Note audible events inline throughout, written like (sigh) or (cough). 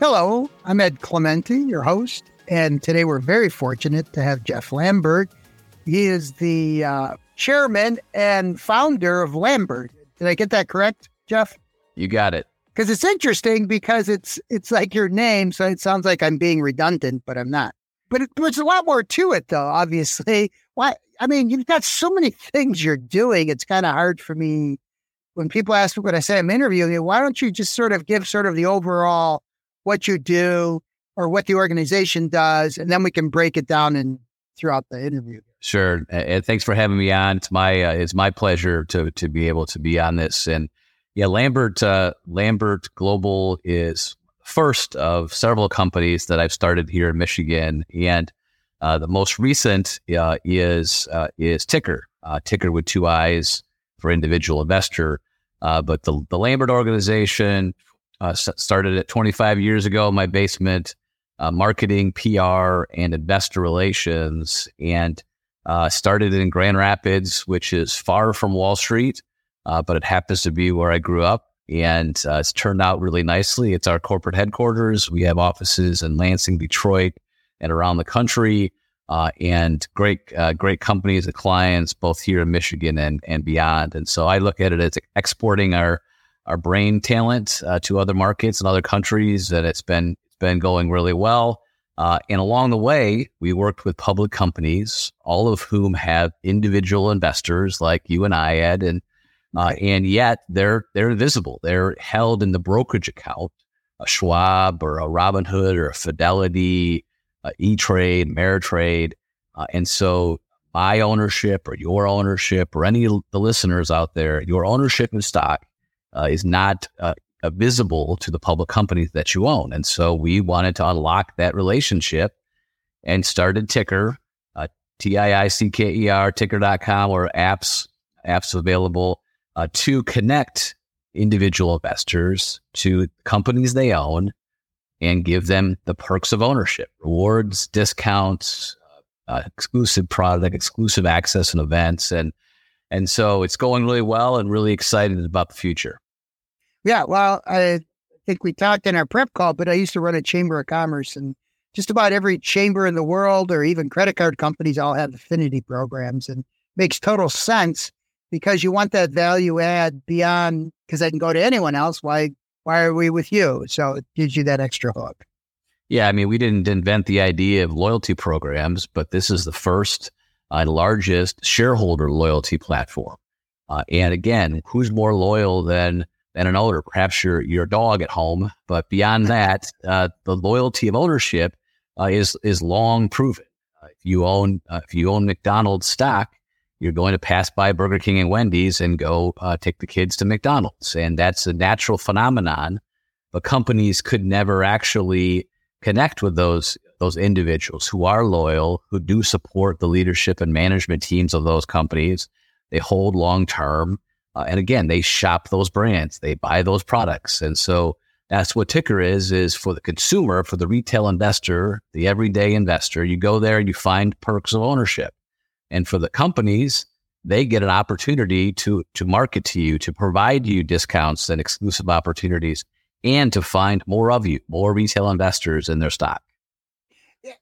Hello, I'm Ed Clemente, your host, and today we're very fortunate to have Jeff Lambert. He is the uh, chairman and founder of Lambert. Did I get that correct, Jeff? You got it. Because it's interesting because it's it's like your name, so it sounds like I'm being redundant, but I'm not. But it, there's a lot more to it, though. Obviously, why? I mean, you've got so many things you're doing. It's kind of hard for me when people ask me what I say I'm interviewing you. Why don't you just sort of give sort of the overall what you do or what the organization does, and then we can break it down and throughout the interview. Sure, and thanks for having me on. It's my uh, it's my pleasure to to be able to be on this. And yeah, Lambert uh, Lambert Global is first of several companies that I've started here in Michigan, and uh, the most recent uh, is uh, is TiiCKER uh, TiiCKER with two eyes for individual investor. but the the Lambert organization uh, started it 25 years ago in my basement, uh, marketing, PR, and investor relations, and uh, started in Grand Rapids, which is far from Wall Street, uh, but it happens to be where I grew up. And uh, it's turned out really nicely. It's our corporate headquarters. We have offices in Lansing, Detroit, and around the country. Uh, and great, great companies and clients both here in Michigan and and beyond. And so I look at it as exporting our our brain talent uh, to other markets and other countries, and it's been it's been going really well. Uh, and along the way, we worked with public companies, all of whom have individual investors like you and I, Ed, and uh, and yet they're they're visible. They're held in the brokerage account, a Schwab or a Robinhood or a Fidelity, E Trade, Ameritrade, uh, and so my ownership or your ownership or any of the listeners out there, your ownership in stock uh, is not uh, visible to the public companies that you own. And so we wanted to unlock that relationship and started TiiCKER, uh, T I I C K E R, tiicker.com, or apps, apps available uh, to connect individual investors to companies they own and give them the perks of ownership, rewards, discounts, uh, exclusive product, exclusive access and events. And and so it's going really well and really excited about the future. Yeah, well, I think we talked in our prep call, but I used to run a chamber of commerce and just about every chamber in the world or even credit card companies all have affinity programs and makes total sense because you want that value add beyond because I can go to anyone else. Why why are we with you? So it gives you that extra hook. Yeah, I mean, we didn't invent the idea of loyalty programs, but this is the first uh, largest shareholder loyalty platform. Uh, and again, who's more loyal than than an owner? Perhaps your your dog at home, but beyond that, uh, the loyalty of ownership uh, is is long proven. Uh, if you own uh, if you own McDonald's stock, you're going to pass by Burger King and Wendy's and go take the kids to McDonald's, and that's a natural phenomenon. But companies could never actually connect with those those individuals who are loyal, who do support the leadership and management teams of those companies. They hold long term. Uh, and again, they shop those brands, they buy those products. And so that's what TiiCKER is, is for the consumer, for the retail investor, the everyday investor. You go there and you find perks of ownership. And for the companies, they get an opportunity to, to market to you, to provide you discounts and exclusive opportunities, and to find more of you, more retail investors in their stock.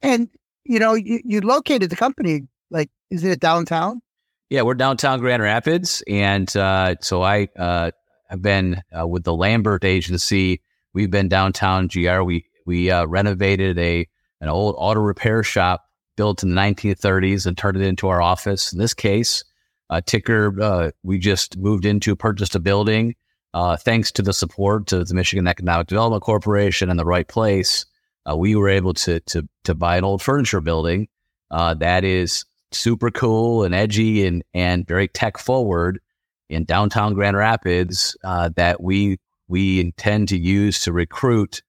And you know, you, you located the company like is it downtown? Yeah, we're downtown Grand Rapids, and uh, so I uh, have been uh, with the Lambert Agency. We've been downtown GR. We we uh, renovated a an old auto repair shop built in the 1930s and turned it into our office. In this case, uh, TiiCKER, uh, we just moved into purchased a building thanks to the support of the Michigan Economic Development Corporation and the right place we were able to to to buy an old furniture building that is super cool and edgy and and very tech forward in downtown Grand Rapids uh, that we we intend to use to recruit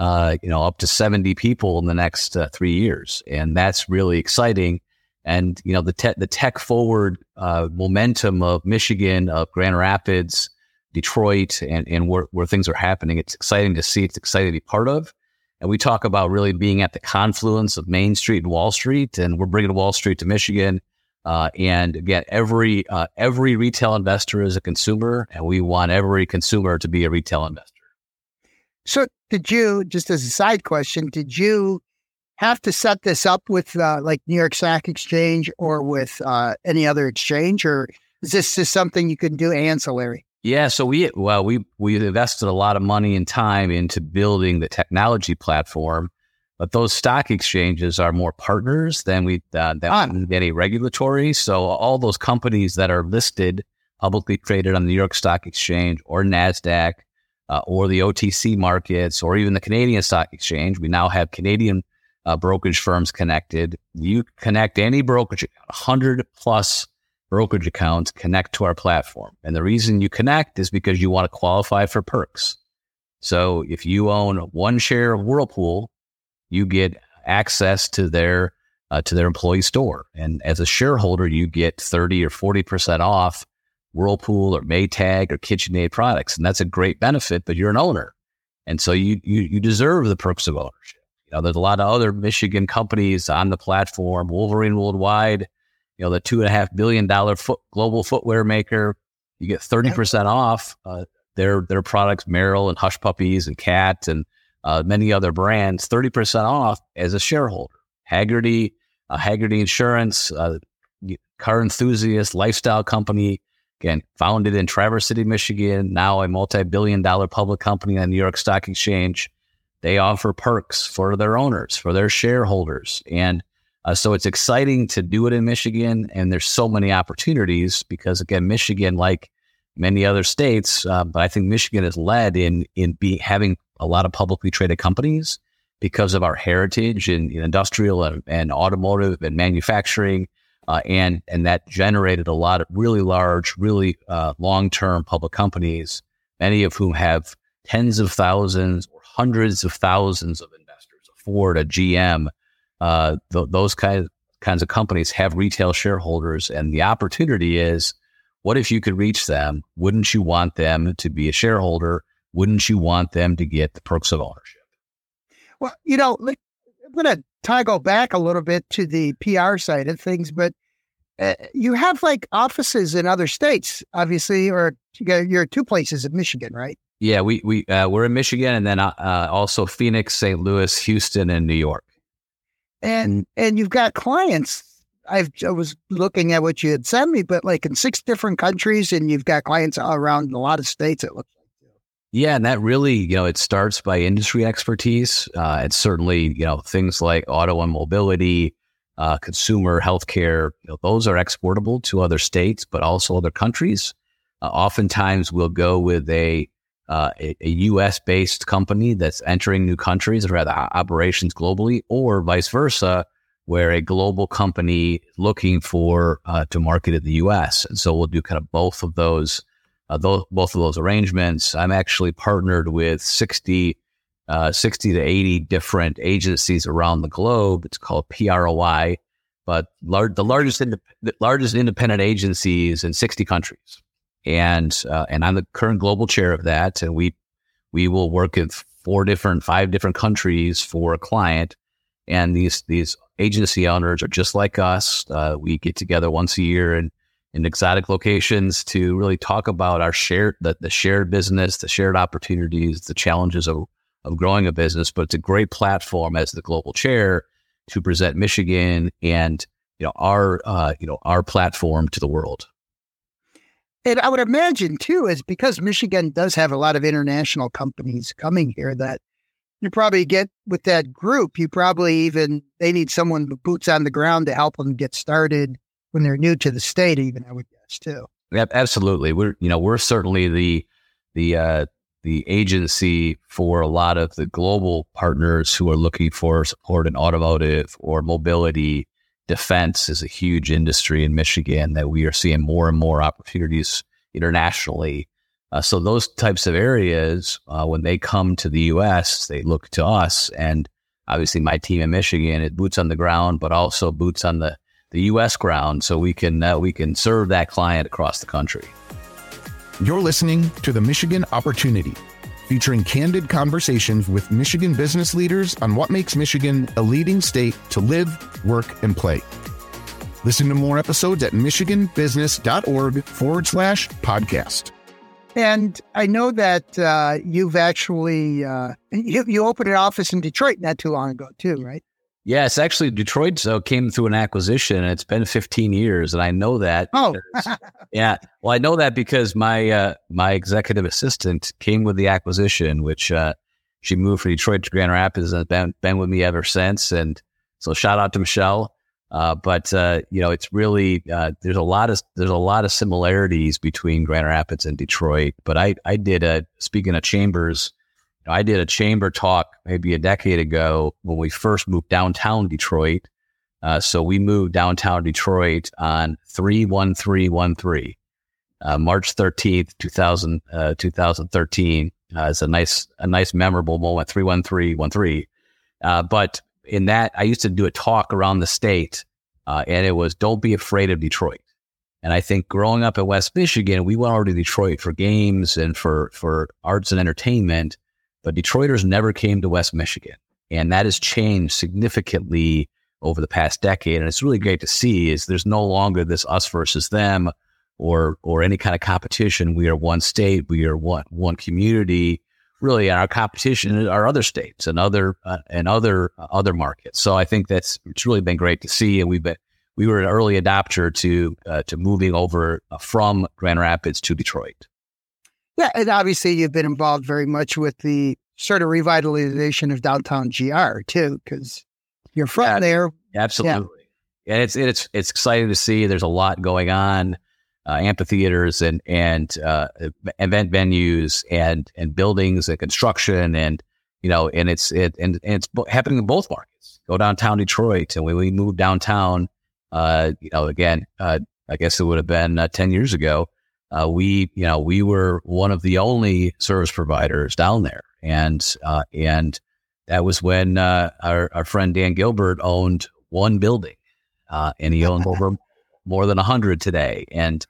uh, you know, up to 70 people in the next uh, three years. And that's really exciting. And, you know, the, te- the tech forward uh, momentum of Michigan, of Grand Rapids, Detroit, and, and where, where things are happening, it's exciting to see. It's exciting to be part of. And we talk about really being at the confluence of Main Street and Wall Street, and we're bringing Wall Street to Michigan. Uh, and again, every uh, every retail investor is a consumer, and we want every consumer to be a retail investor. So, did you just as a side question, did you have to set this up with uh, like New York Stock Exchange or with uh, any other exchange, or is this just something you can do ancillary? Yeah, so we well we we invested a lot of money and time into building the technology platform, but those stock exchanges are more partners than we uh, than ah. any regulatory. So all those companies that are listed publicly traded on the New York Stock Exchange or Nasdaq uh, or the OTC markets or even the Canadian Stock Exchange, we now have Canadian uh, brokerage firms connected. You connect any brokerage, hundred plus brokerage accounts connect to our platform. And the reason you connect is because you want to qualify for perks. So if you own one share of Whirlpool, you get access to their uh, to their employee store. And as a shareholder, you get 30 or 40% off Whirlpool or Maytag or KitchenAid products. And that's a great benefit, but you're an owner. And so you, you, you deserve the perks of ownership. You know, there's a lot of other Michigan companies on the platform, Wolverine Worldwide, you know, the two and a half billion dollar foot, global footwear maker, you get 30% off uh, their, their products, Merrell and Hush Puppies and Cat and uh, many other brands, 30% off as a shareholder. Hagerty, uh, Hagerty Insurance, uh, car enthusiast lifestyle company, again, founded in Traverse City, Michigan, now a multi billion dollar public company on the New York Stock Exchange. They offer perks for their owners, for their shareholders. And uh, so it's exciting to do it in Michigan, and there's so many opportunities because again, Michigan, like many other states, uh, but I think Michigan is led in in be having a lot of publicly traded companies because of our heritage in, in industrial and, and, automotive and manufacturing, uh, and and that generated a lot of really large, really uh, long term public companies, many of whom have tens of thousands or hundreds of thousands of investors. A Ford, a GM uh, th- those kinds kinds of companies have retail shareholders, and the opportunity is, what if you could reach them? Wouldn't you want them to be a shareholder? Wouldn't you want them to get the perks of ownership? Well, you know, I'm going to toggle back a little bit to the PR side of things, but uh, you have like offices in other states, obviously, or you got, you're two places in Michigan, right? Yeah, we we uh, we're in Michigan, and then uh, uh also Phoenix, St. Louis, Houston, and New York and and you've got clients. I've, I was looking at what you had sent me, but like in six different countries, and you've got clients all around a lot of states. It looks like. Yeah, and that really, you know, it starts by industry expertise. Uh, it's certainly, you know, things like auto and mobility, uh, consumer healthcare. You know, those are exportable to other states, but also other countries. Uh, oftentimes, we'll go with a uh, a, a, U.S. based company that's entering new countries or rather operations globally, or vice versa, where a global company looking for uh, to market in the U.S. And so we'll do kind of both of those, uh, those both of those arrangements. I'm actually partnered with 60, uh, 60 to 80 different agencies around the globe. It's called PROI, but lar- the largest ind- the largest independent agencies in 60 countries and uh, and I'm the current global chair of that. And we we will work in four different, five different countries for a client. And these these agency owners are just like us. Uh, we get together once a year in in exotic locations to really talk about our shared the, the shared business, the shared opportunities, the challenges of of growing a business. But it's a great platform as the global chair to present Michigan and you know our uh, you know our platform to the world. And I would imagine too, is because Michigan does have a lot of international companies coming here that you probably get with that group, you probably even they need someone with boots on the ground to help them get started when they're new to the state, even I would guess too. Yeah, absolutely. We're you know, we're certainly the the uh the agency for a lot of the global partners who are looking for support in automotive or mobility defense is a huge industry in Michigan that we are seeing more and more opportunities internationally. Uh, so those types of areas, uh, when they come to the U.S., they look to us, and obviously my team in Michigan, it boots on the ground, but also boots on the the U.S. ground, so we can uh, we can serve that client across the country. You're listening to the Michigan Opportunity, featuring candid conversations with Michigan business leaders on what makes Michigan a leading state to live, work, and play. Listen to more episodes at michiganbusiness.org forward slash podcast. And I know that uh, you've actually uh, you, you opened an office in Detroit not too long ago too, right? Yes, actually, Detroit so came through an acquisition, and it's been 15 years, and I know that. Oh, yeah. Well, I know that because my uh, my executive assistant came with the acquisition, which uh, she moved from Detroit to Grand Rapids, and has been been with me ever since. And so, shout out to Michelle. Uh, but uh, you know, it's really uh, there's a lot of there's a lot of similarities between Grand Rapids and Detroit. But I I did a speaking of chambers, I did a chamber talk maybe a decade ago when we first moved downtown Detroit. Uh, so we moved downtown Detroit on three one three one three, uh, March thirteenth, 2000, 2013. it's a nice a nice memorable moment. Three one three one three. but in that, I used to do a talk around the state, uh, and it was "Don't be afraid of Detroit." And I think growing up in West Michigan, we went over to Detroit for games and for for arts and entertainment, but Detroiters never came to West Michigan, and that has changed significantly over the past decade. And it's really great to see is there's no longer this us versus them or or any kind of competition. We are one state, we are one one community really our competition are other states and other uh, and other uh, other markets. So I think that's it's really been great to see, and we've been we were an early adopter to uh, to moving over uh, from Grand Rapids to Detroit. Yeah, and obviously you've been involved very much with the sort of revitalization of downtown GR too, because you're from yeah, there. Absolutely, yeah. and it's it's it's exciting to see. There's a lot going on uh, amphitheaters and and uh, event venues and and buildings and construction and you know and it's it and, and it's happening in both markets. Go downtown Detroit and when we moved downtown, uh, you know again, uh, I guess it would have been uh, ten years ago. Uh, we you know we were one of the only service providers down there, and and that was when our our friend Dan Gilbert owned one building, and he owned over (laughs) more than 100 today. And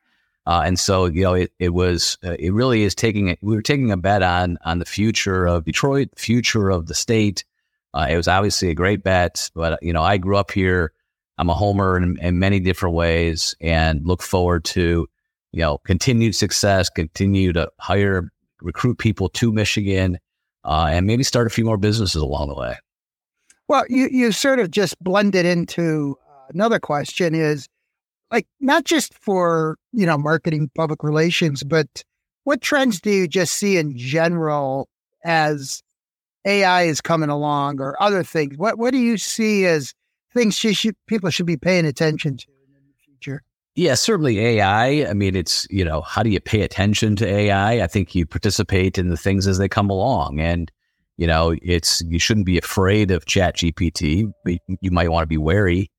uh, and so, you know, it, it was, uh, it really is taking it. We were taking a bet on, on the future of Detroit, future of the state. Uh, it was obviously a great bet, but, you know, I grew up here. I'm a homer in, in many different ways and look forward to, you know, continued success, continue to hire, recruit people to Michigan, uh, and maybe start a few more businesses along the way. Well, you, you sort of just blended into uh, another question is, like not just for you know marketing public relations but what trends do you just see in general as ai is coming along or other things what what do you see as things should, people should be paying attention to yeah certainly ai i. Mean it's you know how do you pay attention to ai i? Think you participate in the things as they come along. And you know it's you shouldn't be afraid of chat gpt you might want to be wary.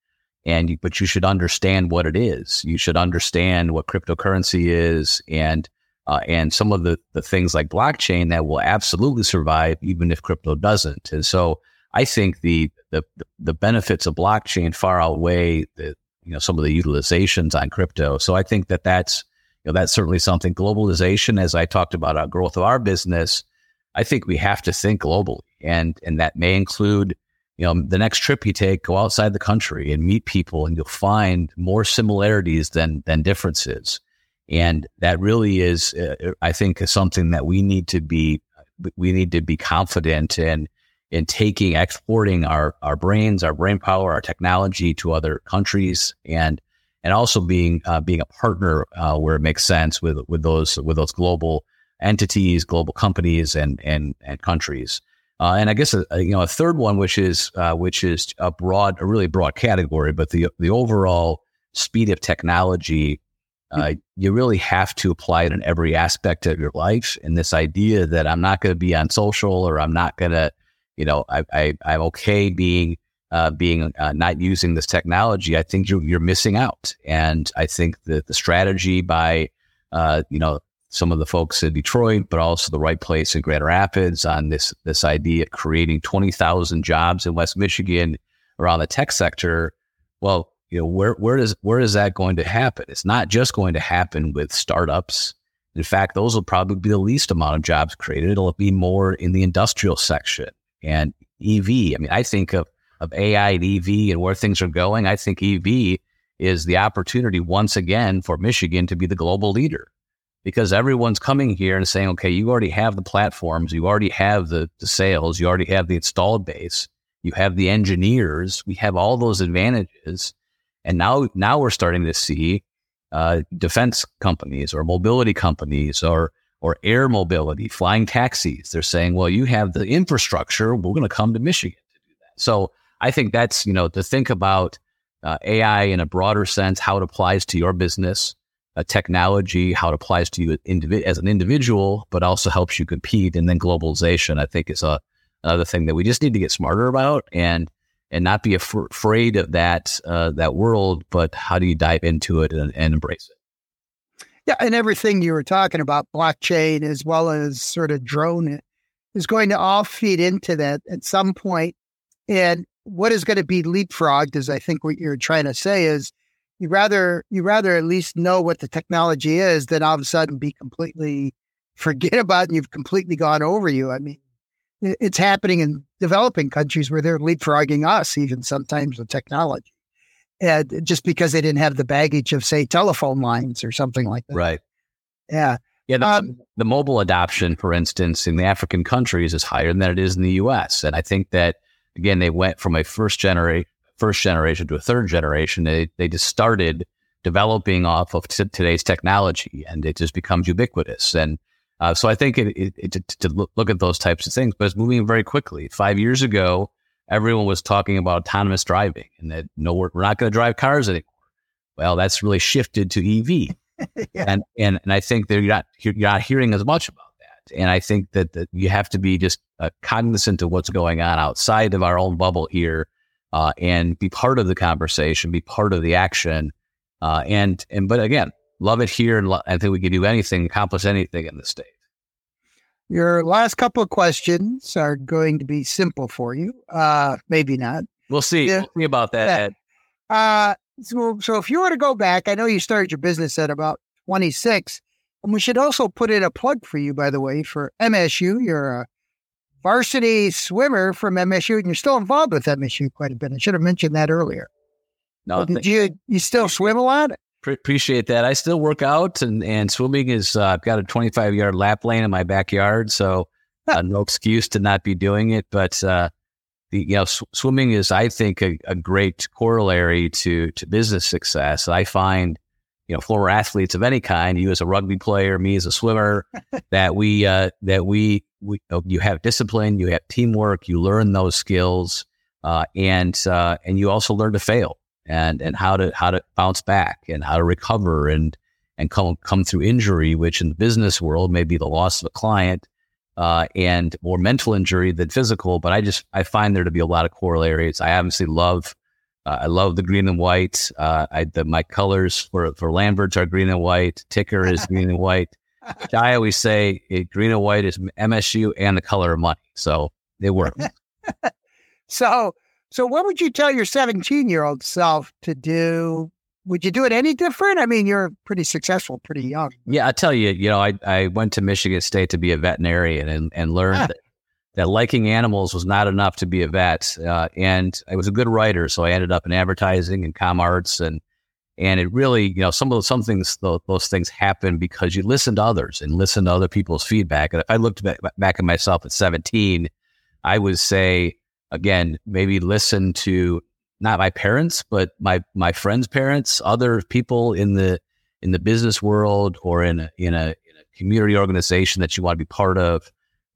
And you, but you should understand what it is. You should understand what cryptocurrency is and uh, and some of the the things like blockchain that will absolutely survive even if crypto doesn't. And so I think the the the benefits of blockchain far outweigh the you know some of the utilizations on crypto. So I think that that's you know that's certainly something. Globalization, as I talked about, our growth of our business. I think we have to think globally, and and that may include you know, the next trip you take, go outside the country and meet people, and you'll find more similarities than than differences. And that really is, uh, I think, is something that we need to be we need to be confident in in taking exporting our our brains, our brain power, our technology to other countries, and and also being uh, being a partner uh, where it makes sense with with those with those global entities, global companies, and and and countries. Uh, and I guess a, a, you know a third one, which is uh, which is a broad, a really broad category, but the the overall speed of technology, uh, you really have to apply it in every aspect of your life. And this idea that I'm not going to be on social or I'm not going to, you know, I, I am okay being uh, being uh, not using this technology. I think you're you're missing out. And I think that the strategy by uh, you know some of the folks in Detroit, but also the right place in Grand Rapids on this this idea of creating twenty thousand jobs in West Michigan around the tech sector. Well, you know where where does where is that going to happen? It's not just going to happen with startups. In fact, those will probably be the least amount of jobs created. It'll be more in the industrial section and EV. I mean, I think of of AI and EV and where things are going. I think EV is the opportunity once again for Michigan to be the global leader because everyone's coming here and saying, okay, you already have the platforms, you already have the, the sales, you already have the installed base, you have the engineers, we have all those advantages. And now, now we're starting to see uh, defense companies or mobility companies or or air mobility, flying taxis. They're saying, well, you have the infrastructure. We're going to come to Michigan to do that. So I think that's you know to think about uh, AI in a broader sense, how it applies to your business, uh, technology, how it applies to you as an individual, but also helps you compete. And then globalization, I think, is a, another thing that we just need to get smarter about and and not be af- afraid of that uh, that world, but how do you dive into it and, and embrace it? Yeah, and everything you were talking about, blockchain as well as sort of drone, eh, is going to all feed into that at some point. And what is going to be leapfrogged is, I think, what you're trying to say is you rather you rather at least know what the technology is than all of a sudden be completely (laughs) forget about and you've completely gone over you. I mean, it's happening in developing countries where they're leapfrogging us even sometimes with technology. And just because they didn't have the baggage of say telephone lines or something like that. Right. Yeah. Yeah, the, um, the mobile adoption, for instance, in the African countries is higher than it is in the U.S. And I think that again, they went from a first generation first generation to a third generation, they, they just started developing off of t- today's technology and it just becomes ubiquitous. And uh, so I think it, it, it, to look, look at those types of things, but it's moving very quickly. Five years ago, everyone was talking about autonomous driving and that no, we're, we're not going to drive cars anymore. Well, that's really shifted to EV. (laughs) yeah. And, and, and I think that you're not, you're not hearing as much about that. And I think that, that you have to be just uh, cognizant of what's going on outside of our own bubble here uh, and be part of the conversation, be part of the action. Uh, and, and, but again, love it here. And lo- I think we can do anything, accomplish anything in the state. Your last couple of questions are going to be simple for you. Uh, maybe not. We'll see. Yeah. We'll see about that. Uh, so, so if you were to go back, I know you started your business at about 26. And we should also put in a plug for you, by the way, for MSU. You're a varsity swimmer from MSU, and you're still involved with MSU quite a bit. I should have mentioned that earlier. No, did you you still swim a lot? Pre- appreciate that. I still work out, and and swimming is uh, I've got a 25 yard lap lane in my backyard, so uh, no excuse to not be doing it. But uh, the you know sw- swimming is I think a, a great corollary to to business success. I find you know, former athletes of any kind, you as a rugby player, me as a swimmer, (laughs) that we uh, that we we you have discipline, you have teamwork, you learn those skills, uh, and uh, and you also learn to fail and and how to how to bounce back and how to recover and and come come through injury, which in the business world may be the loss of a client. Uh, and more mental injury than physical, but I just I find there to be a lot of corollaries. I obviously love uh, I love the green and white. Uh, I, the, my colors for, for Lamberts are green and white. TiiCKER is green and white. (laughs) I always say it, green and white is MSU and the color of money. So it works. (laughs) so, so what would you tell your 17 year old self to do? Would you do it any different? I mean, you're pretty successful, pretty young. Yeah, I tell you, you know, I, I went to Michigan State to be a veterinarian and, and learned ah. that that liking animals was not enough to be a vet. Uh, and I was a good writer, so I ended up in advertising and com arts, and and it really, you know, some of those, some things those, those things happen because you listen to others and listen to other people's feedback. And if I looked back, back at myself at seventeen, I would say again, maybe listen to not my parents, but my my friends' parents, other people in the in the business world or in a, in a in a community organization that you want to be part of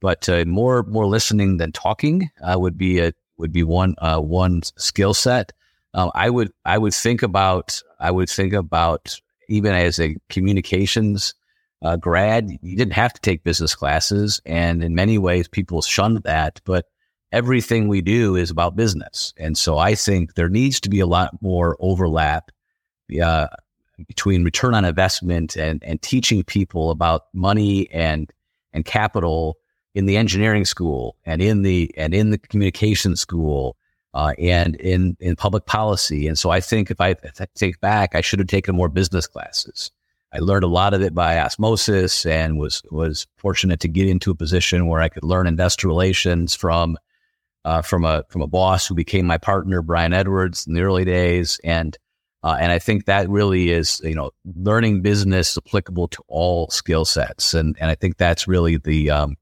but uh, more more listening than talking uh, would be a would be one uh, one skill set. Um, I would I would think about I would think about even as a communications uh, grad, you didn't have to take business classes, and in many ways, people shunned that. But everything we do is about business, and so I think there needs to be a lot more overlap. Uh, between return on investment and and teaching people about money and and capital in the engineering school and in the and in the communication school uh, and in in public policy. And so I think if I, take back, I should have taken more business classes. I learned a lot of it by osmosis and was was fortunate to get into a position where I could learn investor relations from uh, from a from a boss who became my partner, Brian Edwards, in the early days, and uh, and I think that really is you know learning business applicable to all skill sets, and and I think that's really the um,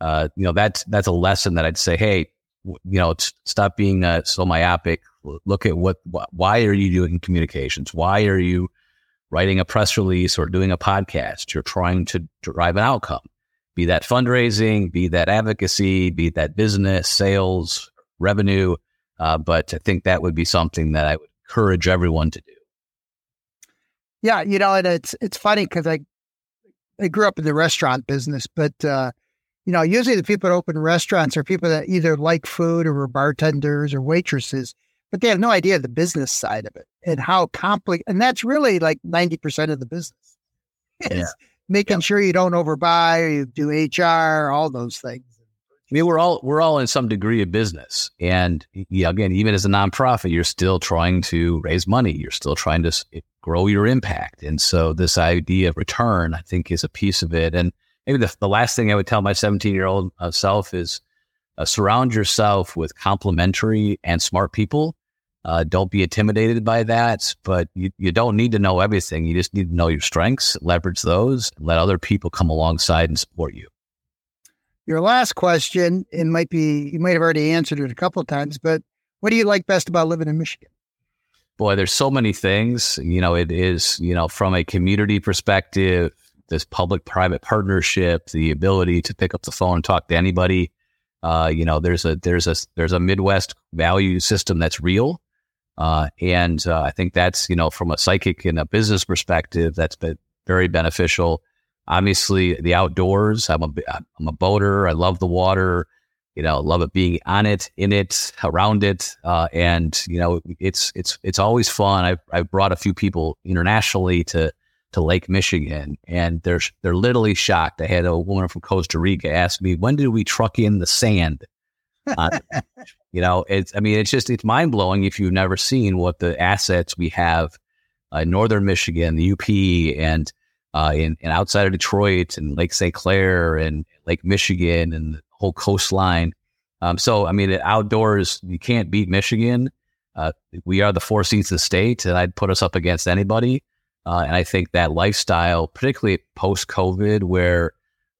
uh, you know that's that's a lesson that I'd say, hey, you know, stop being uh, so myopic. Look at what wh- why are you doing communications? Why are you writing a press release or doing a podcast. You're trying to drive an outcome, be that fundraising, be that advocacy, be that business, sales, revenue. Uh, but I think that would be something that I would encourage everyone to do. Yeah, you know, and it's it's funny because I I grew up in the restaurant business, but uh, you know, usually the people that open restaurants are people that either like food or are bartenders or waitresses but they have no idea the business side of it and how complicated. And that's really like 90% of the business. Yeah. Making yeah. sure you don't overbuy, you do HR, all those things. I mean, we're all we're all in some degree of business, and yeah, again, even as a nonprofit, you're still trying to raise money. You're still trying to grow your impact, and so this idea of return, I think, is a piece of it. And maybe the, the last thing I would tell my 17 year old uh, self is uh, surround yourself with complementary and smart people uh, don't be intimidated by that, but you, you don't need to know everything. You just need to know your strengths, leverage those, let other people come alongside and support you. Your last question, it might be, you might have already answered it a couple of times, but what do you like best about living in Michigan? Boy, there's so many things. You know, it is, you know, from a community perspective, this public private partnership, the ability to pick up the phone and talk to anybody. Uh, you know, there's a there's a there's a Midwest value system that's real. Uh, and uh, I think that's, you know, from a psychic and a business perspective, that's been very beneficial. Obviously, the outdoors. I'm a I'm a boater. I love the water. You know, love it being on it, in it, around it, uh, and you know, it's it's it's always fun. I've I've brought a few people internationally to to Lake Michigan, and they're they're literally shocked. I had a woman from Costa Rica ask me, "When did we truck in the sand?" Uh, you know, it's I mean, it's just it's mind blowing if you've never seen what the assets we have uh, in northern Michigan, the UP, and uh, in, and outside of Detroit and Lake St. Clair and Lake Michigan and the whole coastline. Um, so I mean, outdoors you can't beat Michigan. Uh, we are the four seats of the state, and I'd put us up against anybody. Uh, and I think that lifestyle, particularly post COVID, where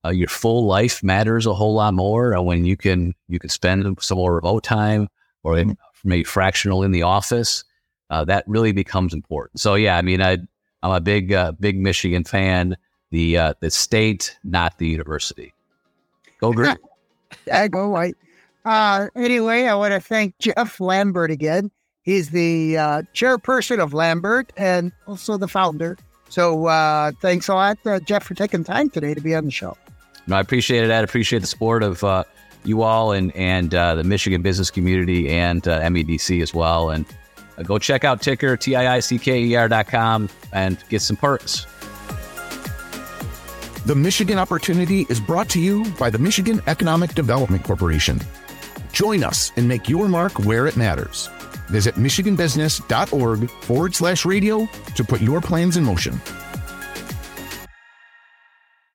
uh, your full life matters a whole lot more uh, when you can you can spend some more remote time or mm-hmm. maybe fractional in the office. Uh, that really becomes important. So yeah, I mean, I I'm a big uh, big Michigan fan. The uh, the state, not the university. Go (laughs) green. go white. Uh, anyway, I want to thank Jeff Lambert again. He's the chairperson of Lambert and also the founder. So thanks a lot, Jeff, for taking time today to be on the show. No, I appreciate it. I appreciate the support of uh, you all and and uh, the Michigan business community and uh, MEDC as well. And uh, go check out TiiCKER T I I C K E R dot com and get some perks. The Michigan Opportunity is brought to you by the Michigan Economic Development Corporation. Join us and make your mark where it matters. Visit michiganbusiness.org forward slash radio to put your plans in motion.